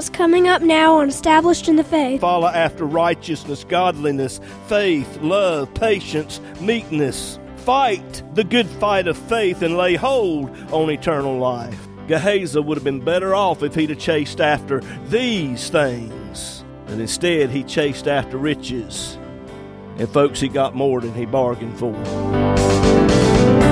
what's coming up now on Established in the Faith. Follow after righteousness, godliness, faith, love, patience, meekness. Fight the good fight of faith and lay hold on eternal life. Gehazi would have been better off if he'd have chased after these things. And instead, he chased after riches. And folks, he got more than he bargained for.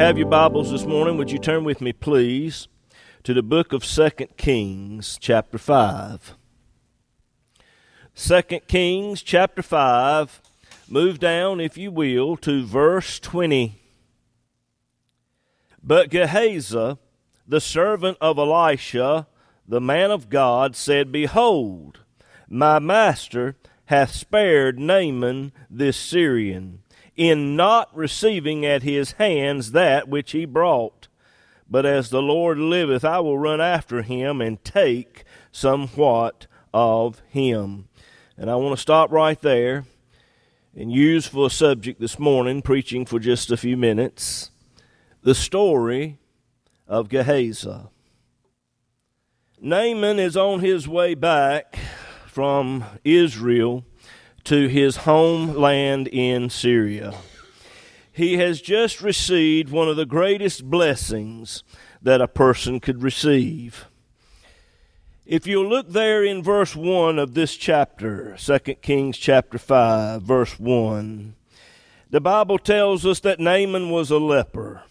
Have your Bibles this morning, would you turn with me, please, to the book of Second Kings, chapter 5. 2 Kings, chapter 5. Move down, if you will, to verse 20. But Gehazi, the servant of Elisha, the man of God, said, Behold, my master hath spared Naaman this Syrian in not receiving at his hands that which he brought. But as the Lord liveth, I will run after him and take somewhat of him. And I want to stop right there and use for a subject this morning, preaching for just a few minutes, the story of Gehazi. Naaman is on his way back from Israel to his homeland in Syria. He has just received one of the greatest blessings that a person could receive. If you'll look there in verse 1 of this chapter, 2 Kings chapter 5, verse 1, the Bible tells us that Naaman was a leper.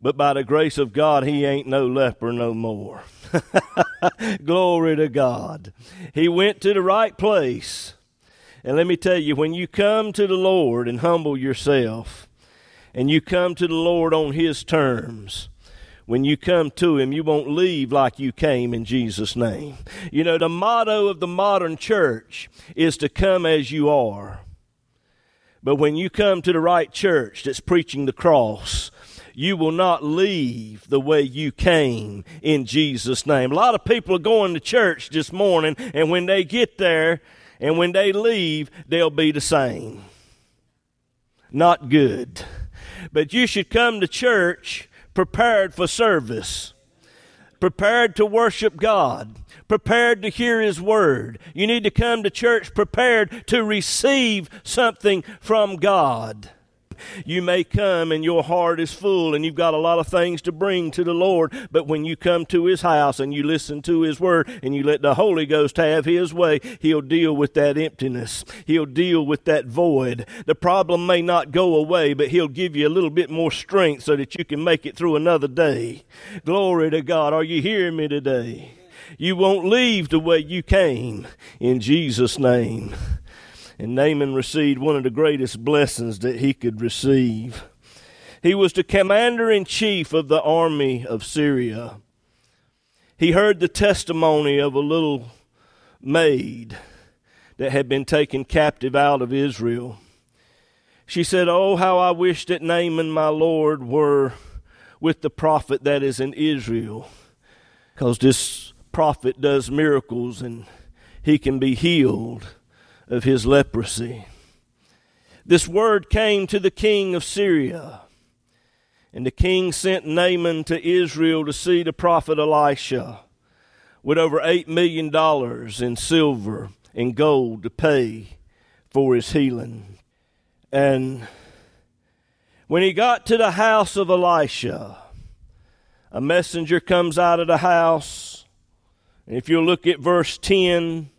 But by the grace of God, he ain't no leper no more. Glory to God. He went to the right place. And let me tell you, when you come to the Lord and humble yourself, and you come to the Lord on His terms, when you come to Him, you won't leave like you came in Jesus' name. You know, the motto of the modern church is to come as you are. But when you come to the right church that's preaching the cross, you will not leave the way you came in Jesus' name. A lot of people are going to church this morning, and when they get there and when they leave, they'll be the same. Not good. But you should come to church prepared for service, prepared to worship God prepared to hear His Word. You need to come to church prepared to receive something from God. You may come and your heart is full and you've got a lot of things to bring to the Lord, but when you come to His house and you listen to His Word and you let the Holy Ghost have His way, He'll deal with that emptiness. He'll deal with that void. The problem may not go away, but He'll give you a little bit more strength so that you can make it through another day. Glory to God. Are you hearing me today? You won't leave the way you came in Jesus' name. And Naaman received one of the greatest blessings that he could receive. He was the commander in chief of the army of Syria. He heard the testimony of a little maid that had been taken captive out of Israel. She said, Oh, how I wish that Naaman, my Lord, were with the prophet that is in Israel, because this prophet does miracles and he can be healed of his leprosy. This word came to the king of Syria, and the king sent Naaman to Israel to see the prophet Elisha with over $8 million in silver and gold to pay for his healing. And when he got to the house of Elisha, a messenger comes out of the house. And if you look at verse 10,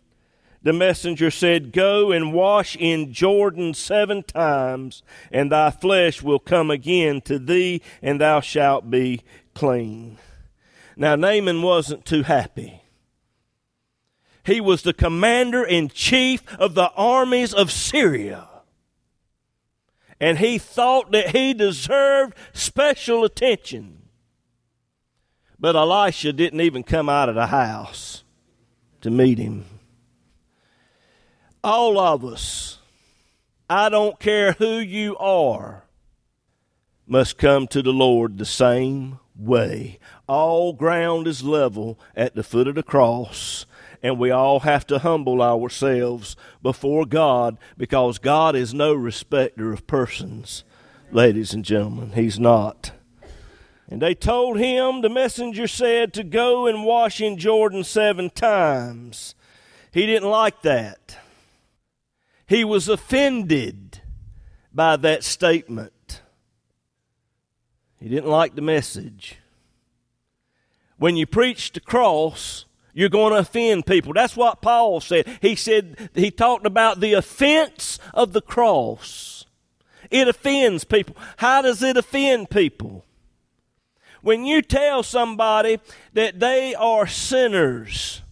the messenger said, Go and wash in Jordan seven times, and thy flesh will come again to thee, and thou shalt be clean. Now, Naaman wasn't too happy. He was the commander in chief of the armies of Syria. And he thought that he deserved special attention. But Elisha didn't even come out of the house to meet him. All of us, I don't care who you are, must come to the Lord the same way. All ground is level at the foot of the cross, and we all have to humble ourselves before God because God is no respecter of persons, ladies and gentlemen. He's not. And they told him, the messenger said, to go and wash in Jordan seven times. He didn't like that. He was offended by that statement. He didn't like the message. When you preach the cross, you're going to offend people. That's what Paul said. He said, he talked about the offense of the cross. It offends people. How does it offend people? When you tell somebody that they are sinners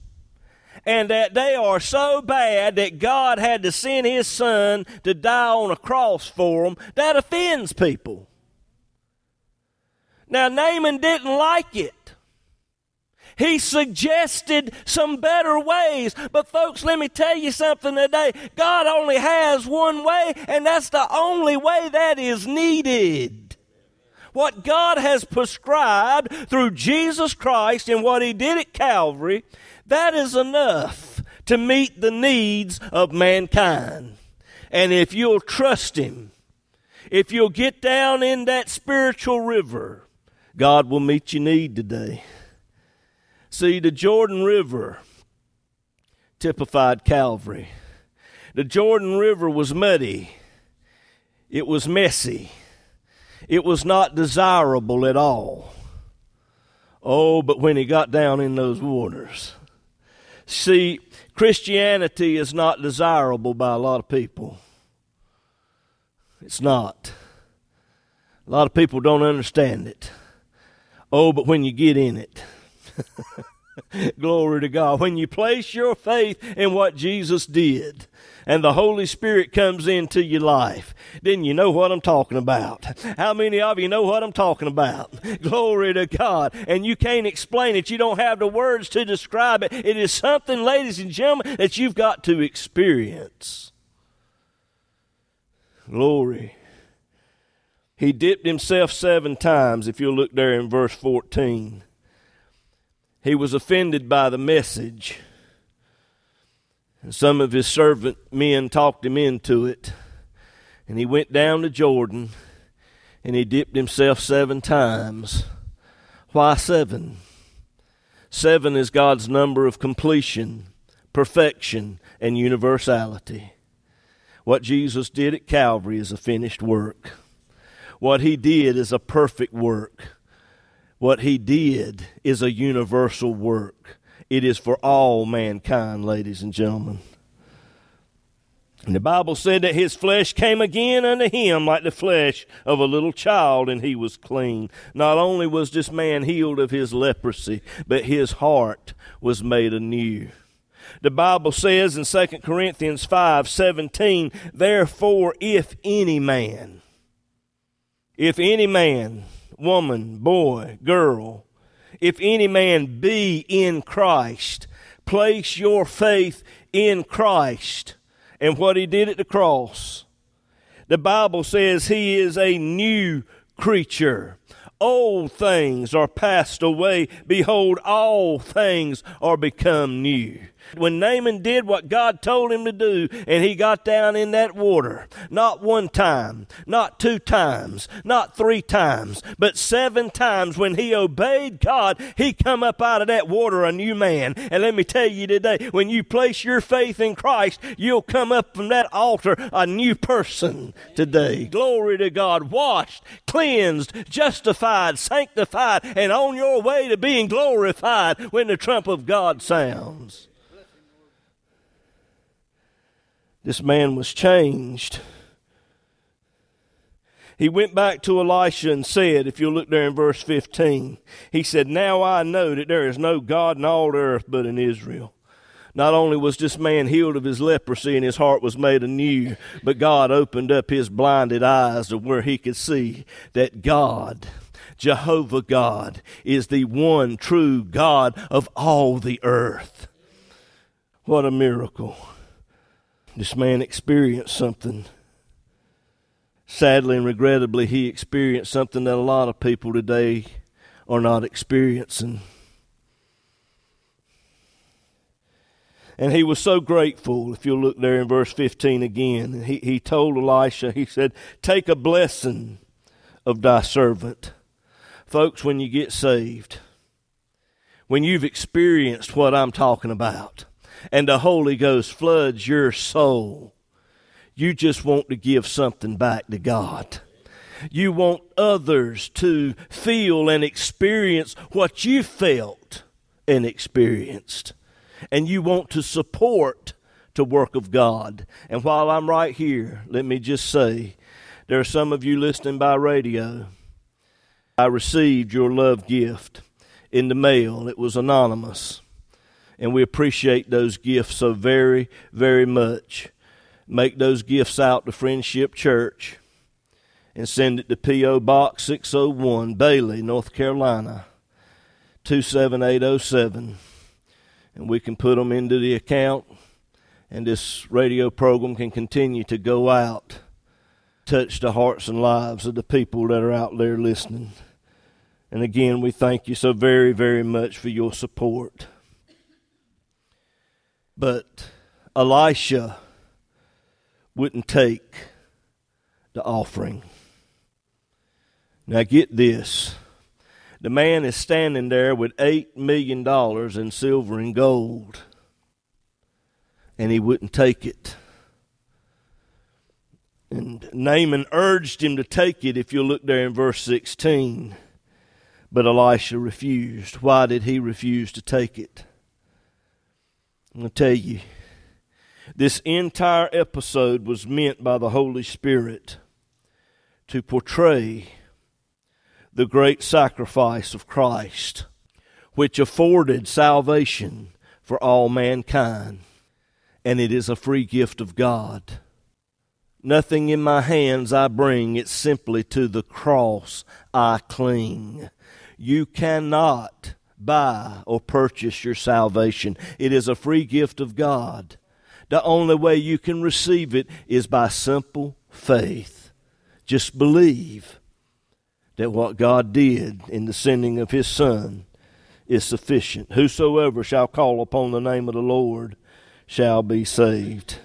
and that they are so bad that God had to send his son to die on a cross for them, that offends people. Now, Naaman didn't like it. He suggested some better ways. But, folks, let me tell you something today. God only has one way, and that's the only way that is needed. What God has prescribed through Jesus Christ and what He did at Calvary, that is enough to meet the needs of mankind. And if you'll trust Him, if you'll get down in that spiritual river, God will meet your need today. See, the Jordan River typified Calvary. The Jordan River was muddy, it was messy, it was not desirable at all. Oh, but when he got down in those waters, see, Christianity is not desirable by a lot of people. It's not. A lot of people don't understand it. Oh, but when you get in it, Glory to God. When you place your faith in what Jesus did and the Holy Spirit comes into your life, then you know what I'm talking about. How many of you know what I'm talking about? Glory to God. And you can't explain it. You don't have the words to describe it. It is something, ladies and gentlemen, that you've got to experience. Glory. He dipped himself seven times, if you'll look there in verse 14 he was offended by the message. And some of his servant men talked him into it. And he went down to Jordan and he dipped himself seven times. Why seven? Seven is God's number of completion, perfection, and universality. What Jesus did at Calvary is a finished work. What he did is a perfect work. What he did is a universal work. It is for all mankind, ladies and gentlemen. And the Bible said that his flesh came again unto him like the flesh of a little child, and he was clean. Not only was this man healed of his leprosy, but his heart was made anew. The Bible says in 2 Corinthians 5 17, Therefore, if any man, if any man woman, boy, girl, if any man be in Christ, place your faith in Christ and what he did at the cross. The Bible says he is a new creature. Old things are passed away. Behold, all things are become new. When Naaman did what God told him to do and he got down in that water, not one time, not two times, not three times, but seven times when he obeyed God, he come up out of that water a new man. And let me tell you today, when you place your faith in Christ, you'll come up from that altar a new person today. Glory to God. Washed, cleansed, justified, sanctified, and on your way to being glorified when the trump of God sounds. This man was changed. He went back to Elisha and said, if you'll look there in verse 15, he said, Now I know that there is no God in all the earth but in Israel. Not only was this man healed of his leprosy and his heart was made anew, but God opened up his blinded eyes to where he could see that God, Jehovah God, is the one true God of all the earth. What a miracle. This man experienced something. Sadly and regrettably, he experienced something that a lot of people today are not experiencing. And he was so grateful. If you'll look there in verse 15 again, he, he told Elisha, he said, Take a blessing of thy servant. Folks, when you get saved, when you've experienced what I'm talking about, and the Holy Ghost floods your soul, you just want to give something back to God. You want others to feel and experience what you felt and experienced and you want to support the work of God. And while I'm right here, let me just say there are some of you listening by radio. I received your love gift in the mail. It was anonymous. And we appreciate those gifts so very, very much. Make those gifts out to Friendship Church and send it to P.O. Box 601, Bailey, North Carolina, 27807 and we can put them into the account, and this radio program can continue to go out, touch the hearts and lives of the people that are out there listening. And again, we thank you so very, very much for your support. But Elisha wouldn't take the offering. Now, get this the man is standing there with $8 million in silver and gold, and he wouldn't take it. And Naaman urged him to take it, if you look there in verse 16. But Elisha refused. Why did he refuse to take it? I'm going to tell you, this entire episode was meant by the Holy Spirit to portray the great sacrifice of Christ, which afforded salvation for all mankind, and it is a free gift of God. Nothing in my hands I bring, it's simply to the cross I cling. You cannot buy or purchase your salvation. It is a free gift of God. The only way you can receive it is by simple faith. Just believe that what God did in the sending of his Son is sufficient. Whosoever shall call upon the name of the Lord shall be saved.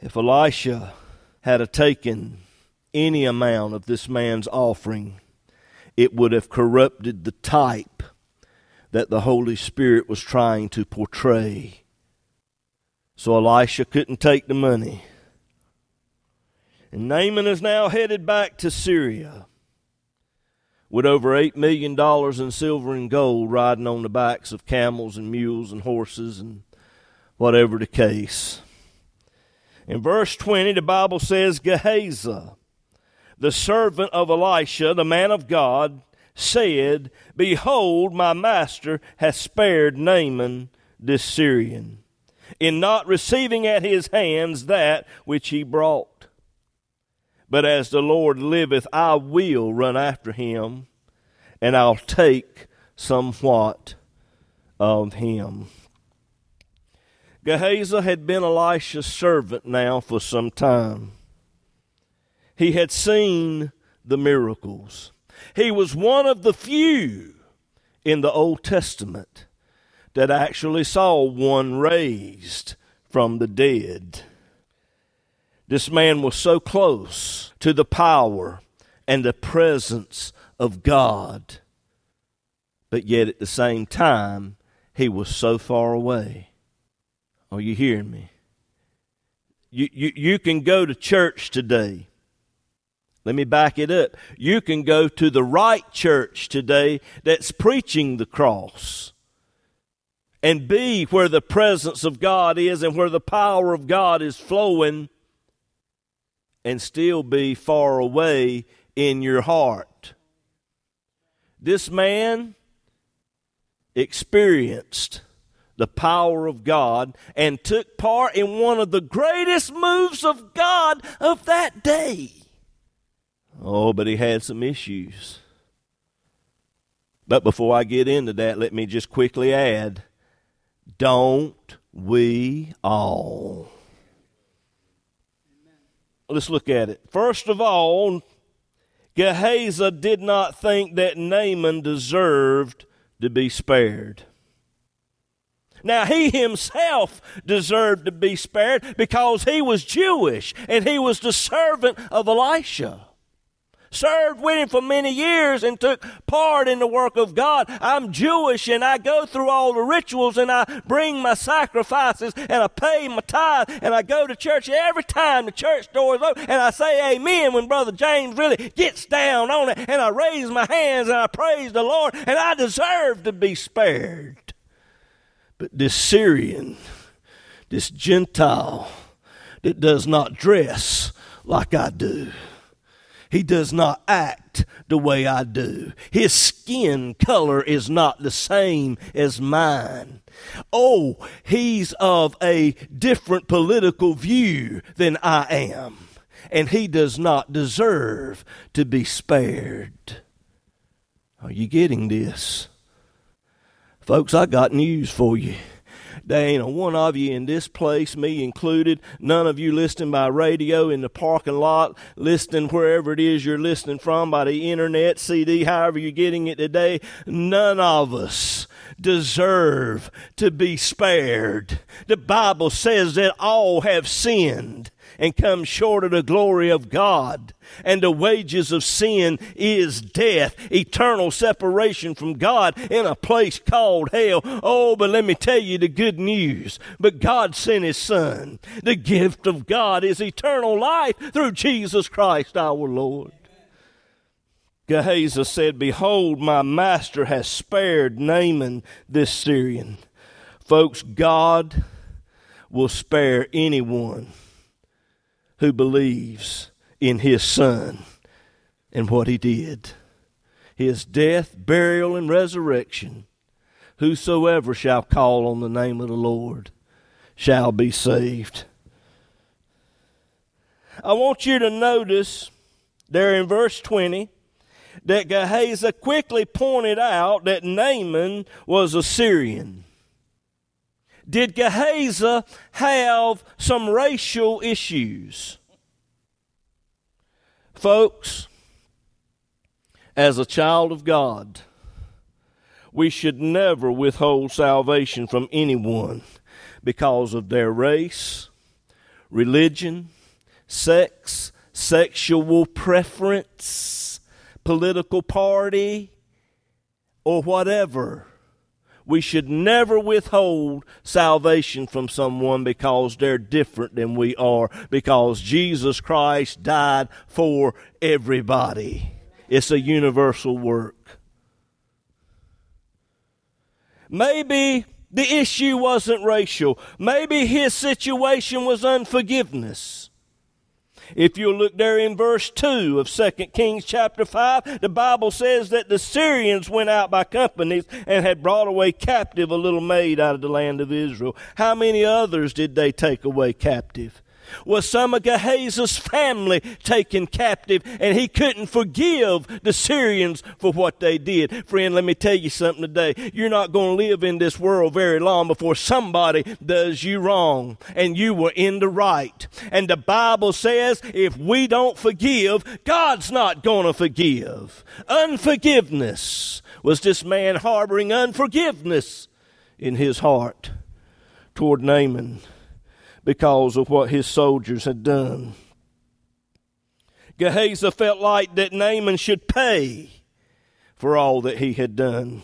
If Elisha had taken any amount of this man's offering, it would have corrupted the type that the Holy Spirit was trying to portray. So Elisha couldn't take the money. And Naaman is now headed back to Syria with over $8 million in silver and gold riding on the backs of camels and mules and horses and whatever the case. In verse 20, the Bible says Gehazi, the servant of Elisha, the man of God, said, Behold, my master hath spared Naaman this Syrian, in not receiving at his hands that which he brought. But as the Lord liveth, I will run after him, and I'll take somewhat of him. Gehazi had been Elisha's servant now for some time. He had seen the miracles. He was one of the few in the Old Testament that actually saw one raised from the dead. This man was so close to the power and the presence of God, but yet at the same time, he was so far away. Are you hearing me? You, you, you can go to church today. Let me back it up. You can go to the right church today that's preaching the cross and be where the presence of God is and where the power of God is flowing and still be far away in your heart. This man experienced the power of God and took part in one of the greatest moves of God of that day. Oh, but he had some issues. But before I get into that, let me just quickly add don't we all? Let's look at it. First of all, Gehazi did not think that Naaman deserved to be spared. Now, he himself deserved to be spared because he was Jewish and he was the servant of Elisha served with him for many years and took part in the work of God. I'm Jewish and I go through all the rituals and I bring my sacrifices and I pay my tithe and I go to church every time the church door is open and I say amen when Brother James really gets down on it and I raise my hands and I praise the Lord and I deserve to be spared. But this Syrian, this Gentile that does not dress like I do, he does not act the way I do. His skin color is not the same as mine. Oh, he's of a different political view than I am, and he does not deserve to be spared. Are you getting this? Folks, I got news for you. There ain't a one of you in this place, me included, none of you listening by radio in the parking lot, listening wherever it is you're listening from, by the internet, CD, however you're getting it today. None of us deserve to be spared. The Bible says that all have sinned and come short of the glory of God. And the wages of sin is death, eternal separation from God in a place called hell. Oh, but let me tell you the good news. But God sent His Son. The gift of God is eternal life through Jesus Christ our Lord. Gehazi said, Behold, my master has spared Naaman this Syrian. Folks, God will spare anyone who believes in his Son and what he did. His death, burial, and resurrection. Whosoever shall call on the name of the Lord shall be saved. I want you to notice there in verse 20 that Gehazi quickly pointed out that Naaman was a Syrian. Did Gehazi have some racial issues? Folks, as a child of God, we should never withhold salvation from anyone because of their race, religion, sex, sexual preference, political party, or whatever. We should never withhold salvation from someone because they're different than we are, because Jesus Christ died for everybody. It's a universal work. Maybe the issue wasn't racial. Maybe his situation was unforgiveness. If you look there in verse 2 of 2 Kings chapter 5, the Bible says that the Syrians went out by companies and had brought away captive a little maid out of the land of Israel. How many others did they take away captive? Was some of Gehazi's family taken captive, and he couldn't forgive the Syrians for what they did. Friend, let me tell you something today. You're not going to live in this world very long before somebody does you wrong, and you were in the right. And the Bible says if we don't forgive, God's not going to forgive. Unforgiveness was this man harboring unforgiveness in his heart toward Naaman because of what his soldiers had done. Gehazi felt like that Naaman should pay for all that he had done.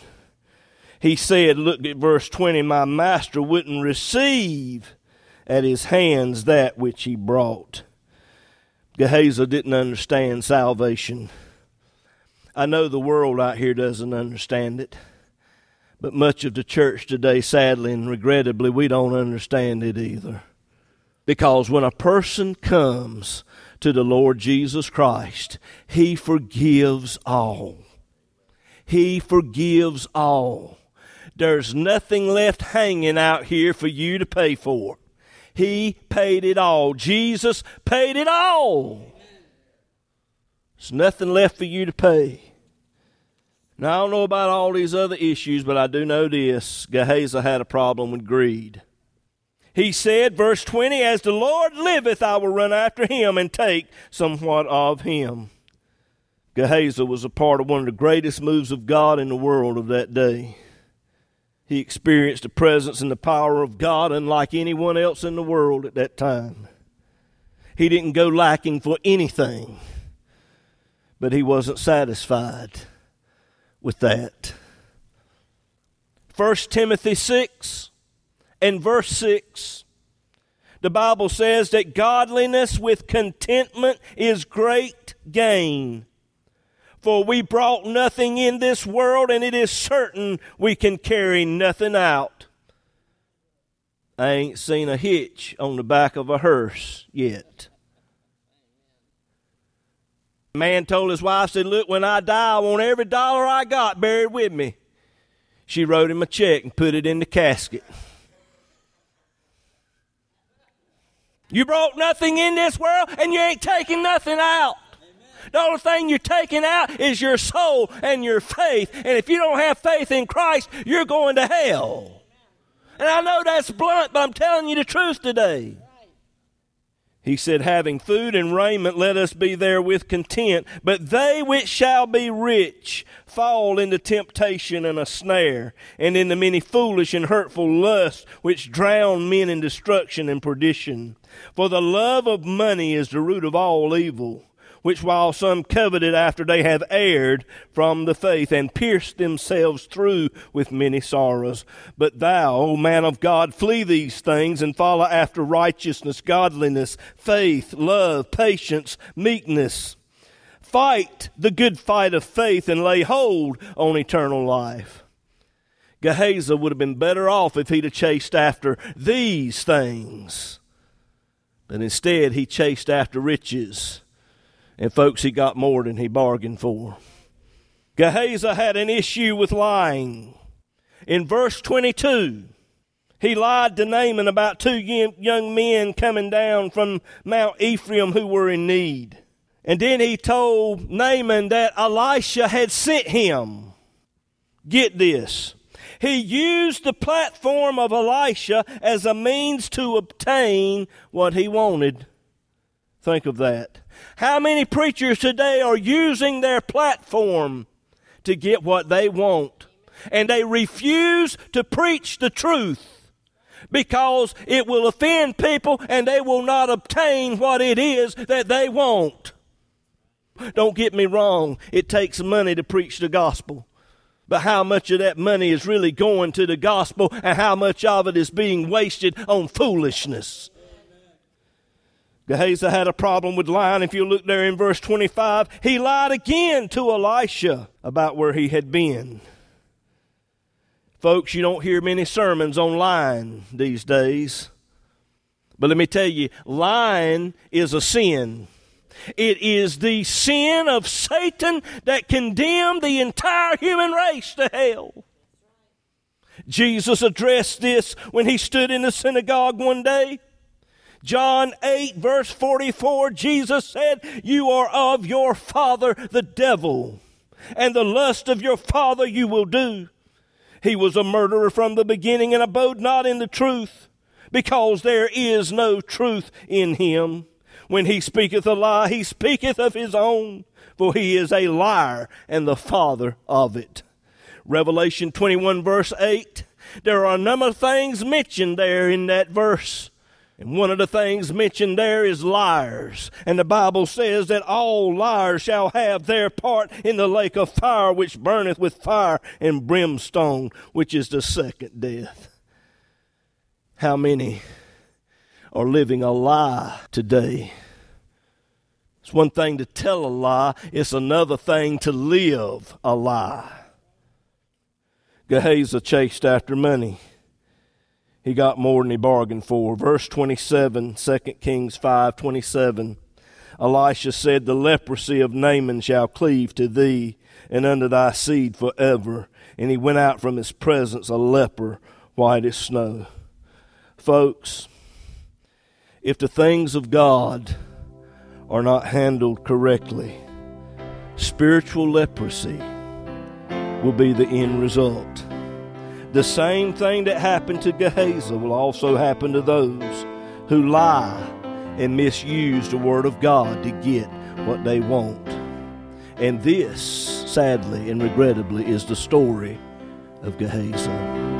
He said, Look at verse 20, my master wouldn't receive at his hands that which he brought. Gehazi didn't understand salvation. I know the world out here doesn't understand it, but much of the church today, sadly and regrettably, we don't understand it either. Because when a person comes to the Lord Jesus Christ, He forgives all. He forgives all. There's nothing left hanging out here for you to pay for. He paid it all. Jesus paid it all. There's nothing left for you to pay. Now, I don't know about all these other issues, but I do know this Gehazi had a problem with greed. He said, verse 20, As the Lord liveth, I will run after him and take somewhat of him. Gehazi was a part of one of the greatest moves of God in the world of that day. He experienced the presence and the power of God unlike anyone else in the world at that time. He didn't go lacking for anything, but he wasn't satisfied with that. 1 Timothy 6 and verse 6 the Bible says that godliness with contentment is great gain. For we brought nothing in this world, and it is certain we can carry nothing out. I ain't seen a hitch on the back of a hearse yet. Man told his wife, said, Look, when I die, I want every dollar I got buried with me. She wrote him a check and put it in the casket. You brought nothing in this world and you ain't taking nothing out. The only thing you're taking out is your soul and your faith. And if you don't have faith in Christ, you're going to hell. And I know that's blunt, but I'm telling you the truth today. He said, Having food and raiment, let us be there with content. But they which shall be rich fall into temptation and a snare, and into many foolish and hurtful lusts, which drown men in destruction and perdition. For the love of money is the root of all evil which while some coveted after they have erred from the faith and pierced themselves through with many sorrows. But thou, O man of God, flee these things and follow after righteousness, godliness, faith, love, patience, meekness. Fight the good fight of faith and lay hold on eternal life. Gehazi would have been better off if he'd have chased after these things. But instead, he chased after riches and folks, he got more than he bargained for. Gehazi had an issue with lying. In verse 22, he lied to Naaman about two young men coming down from Mount Ephraim who were in need. And then he told Naaman that Elisha had sent him. Get this. He used the platform of Elisha as a means to obtain what he wanted. Think of that. How many preachers today are using their platform to get what they want? And they refuse to preach the truth because it will offend people and they will not obtain what it is that they want. Don't get me wrong, it takes money to preach the gospel. But how much of that money is really going to the gospel and how much of it is being wasted on foolishness? Gehazi had a problem with lying. If you look there in verse 25, he lied again to Elisha about where he had been. Folks, you don't hear many sermons on lying these days. But let me tell you, lying is a sin. It is the sin of Satan that condemned the entire human race to hell. Jesus addressed this when he stood in the synagogue one day. John 8, verse 44, Jesus said, You are of your father, the devil, and the lust of your father you will do. He was a murderer from the beginning and abode not in the truth, because there is no truth in him. When he speaketh a lie, he speaketh of his own, for he is a liar and the father of it. Revelation 21, verse 8. There are a number of things mentioned there in that verse. And one of the things mentioned there is liars. And the Bible says that all liars shall have their part in the lake of fire which burneth with fire and brimstone, which is the second death. How many are living a lie today? It's one thing to tell a lie, it's another thing to live a lie. Gehazi chased after money he got more than he bargained for. Verse 27, 2 Kings 5 27. Elisha said, The leprosy of Naaman shall cleave to thee and unto thy seed forever. And he went out from his presence a leper, white as snow. Folks, if the things of God are not handled correctly, spiritual leprosy will be the end result. The same thing that happened to Gehazi will also happen to those who lie and misuse the Word of God to get what they want. And this, sadly and regrettably, is the story of Gehazi.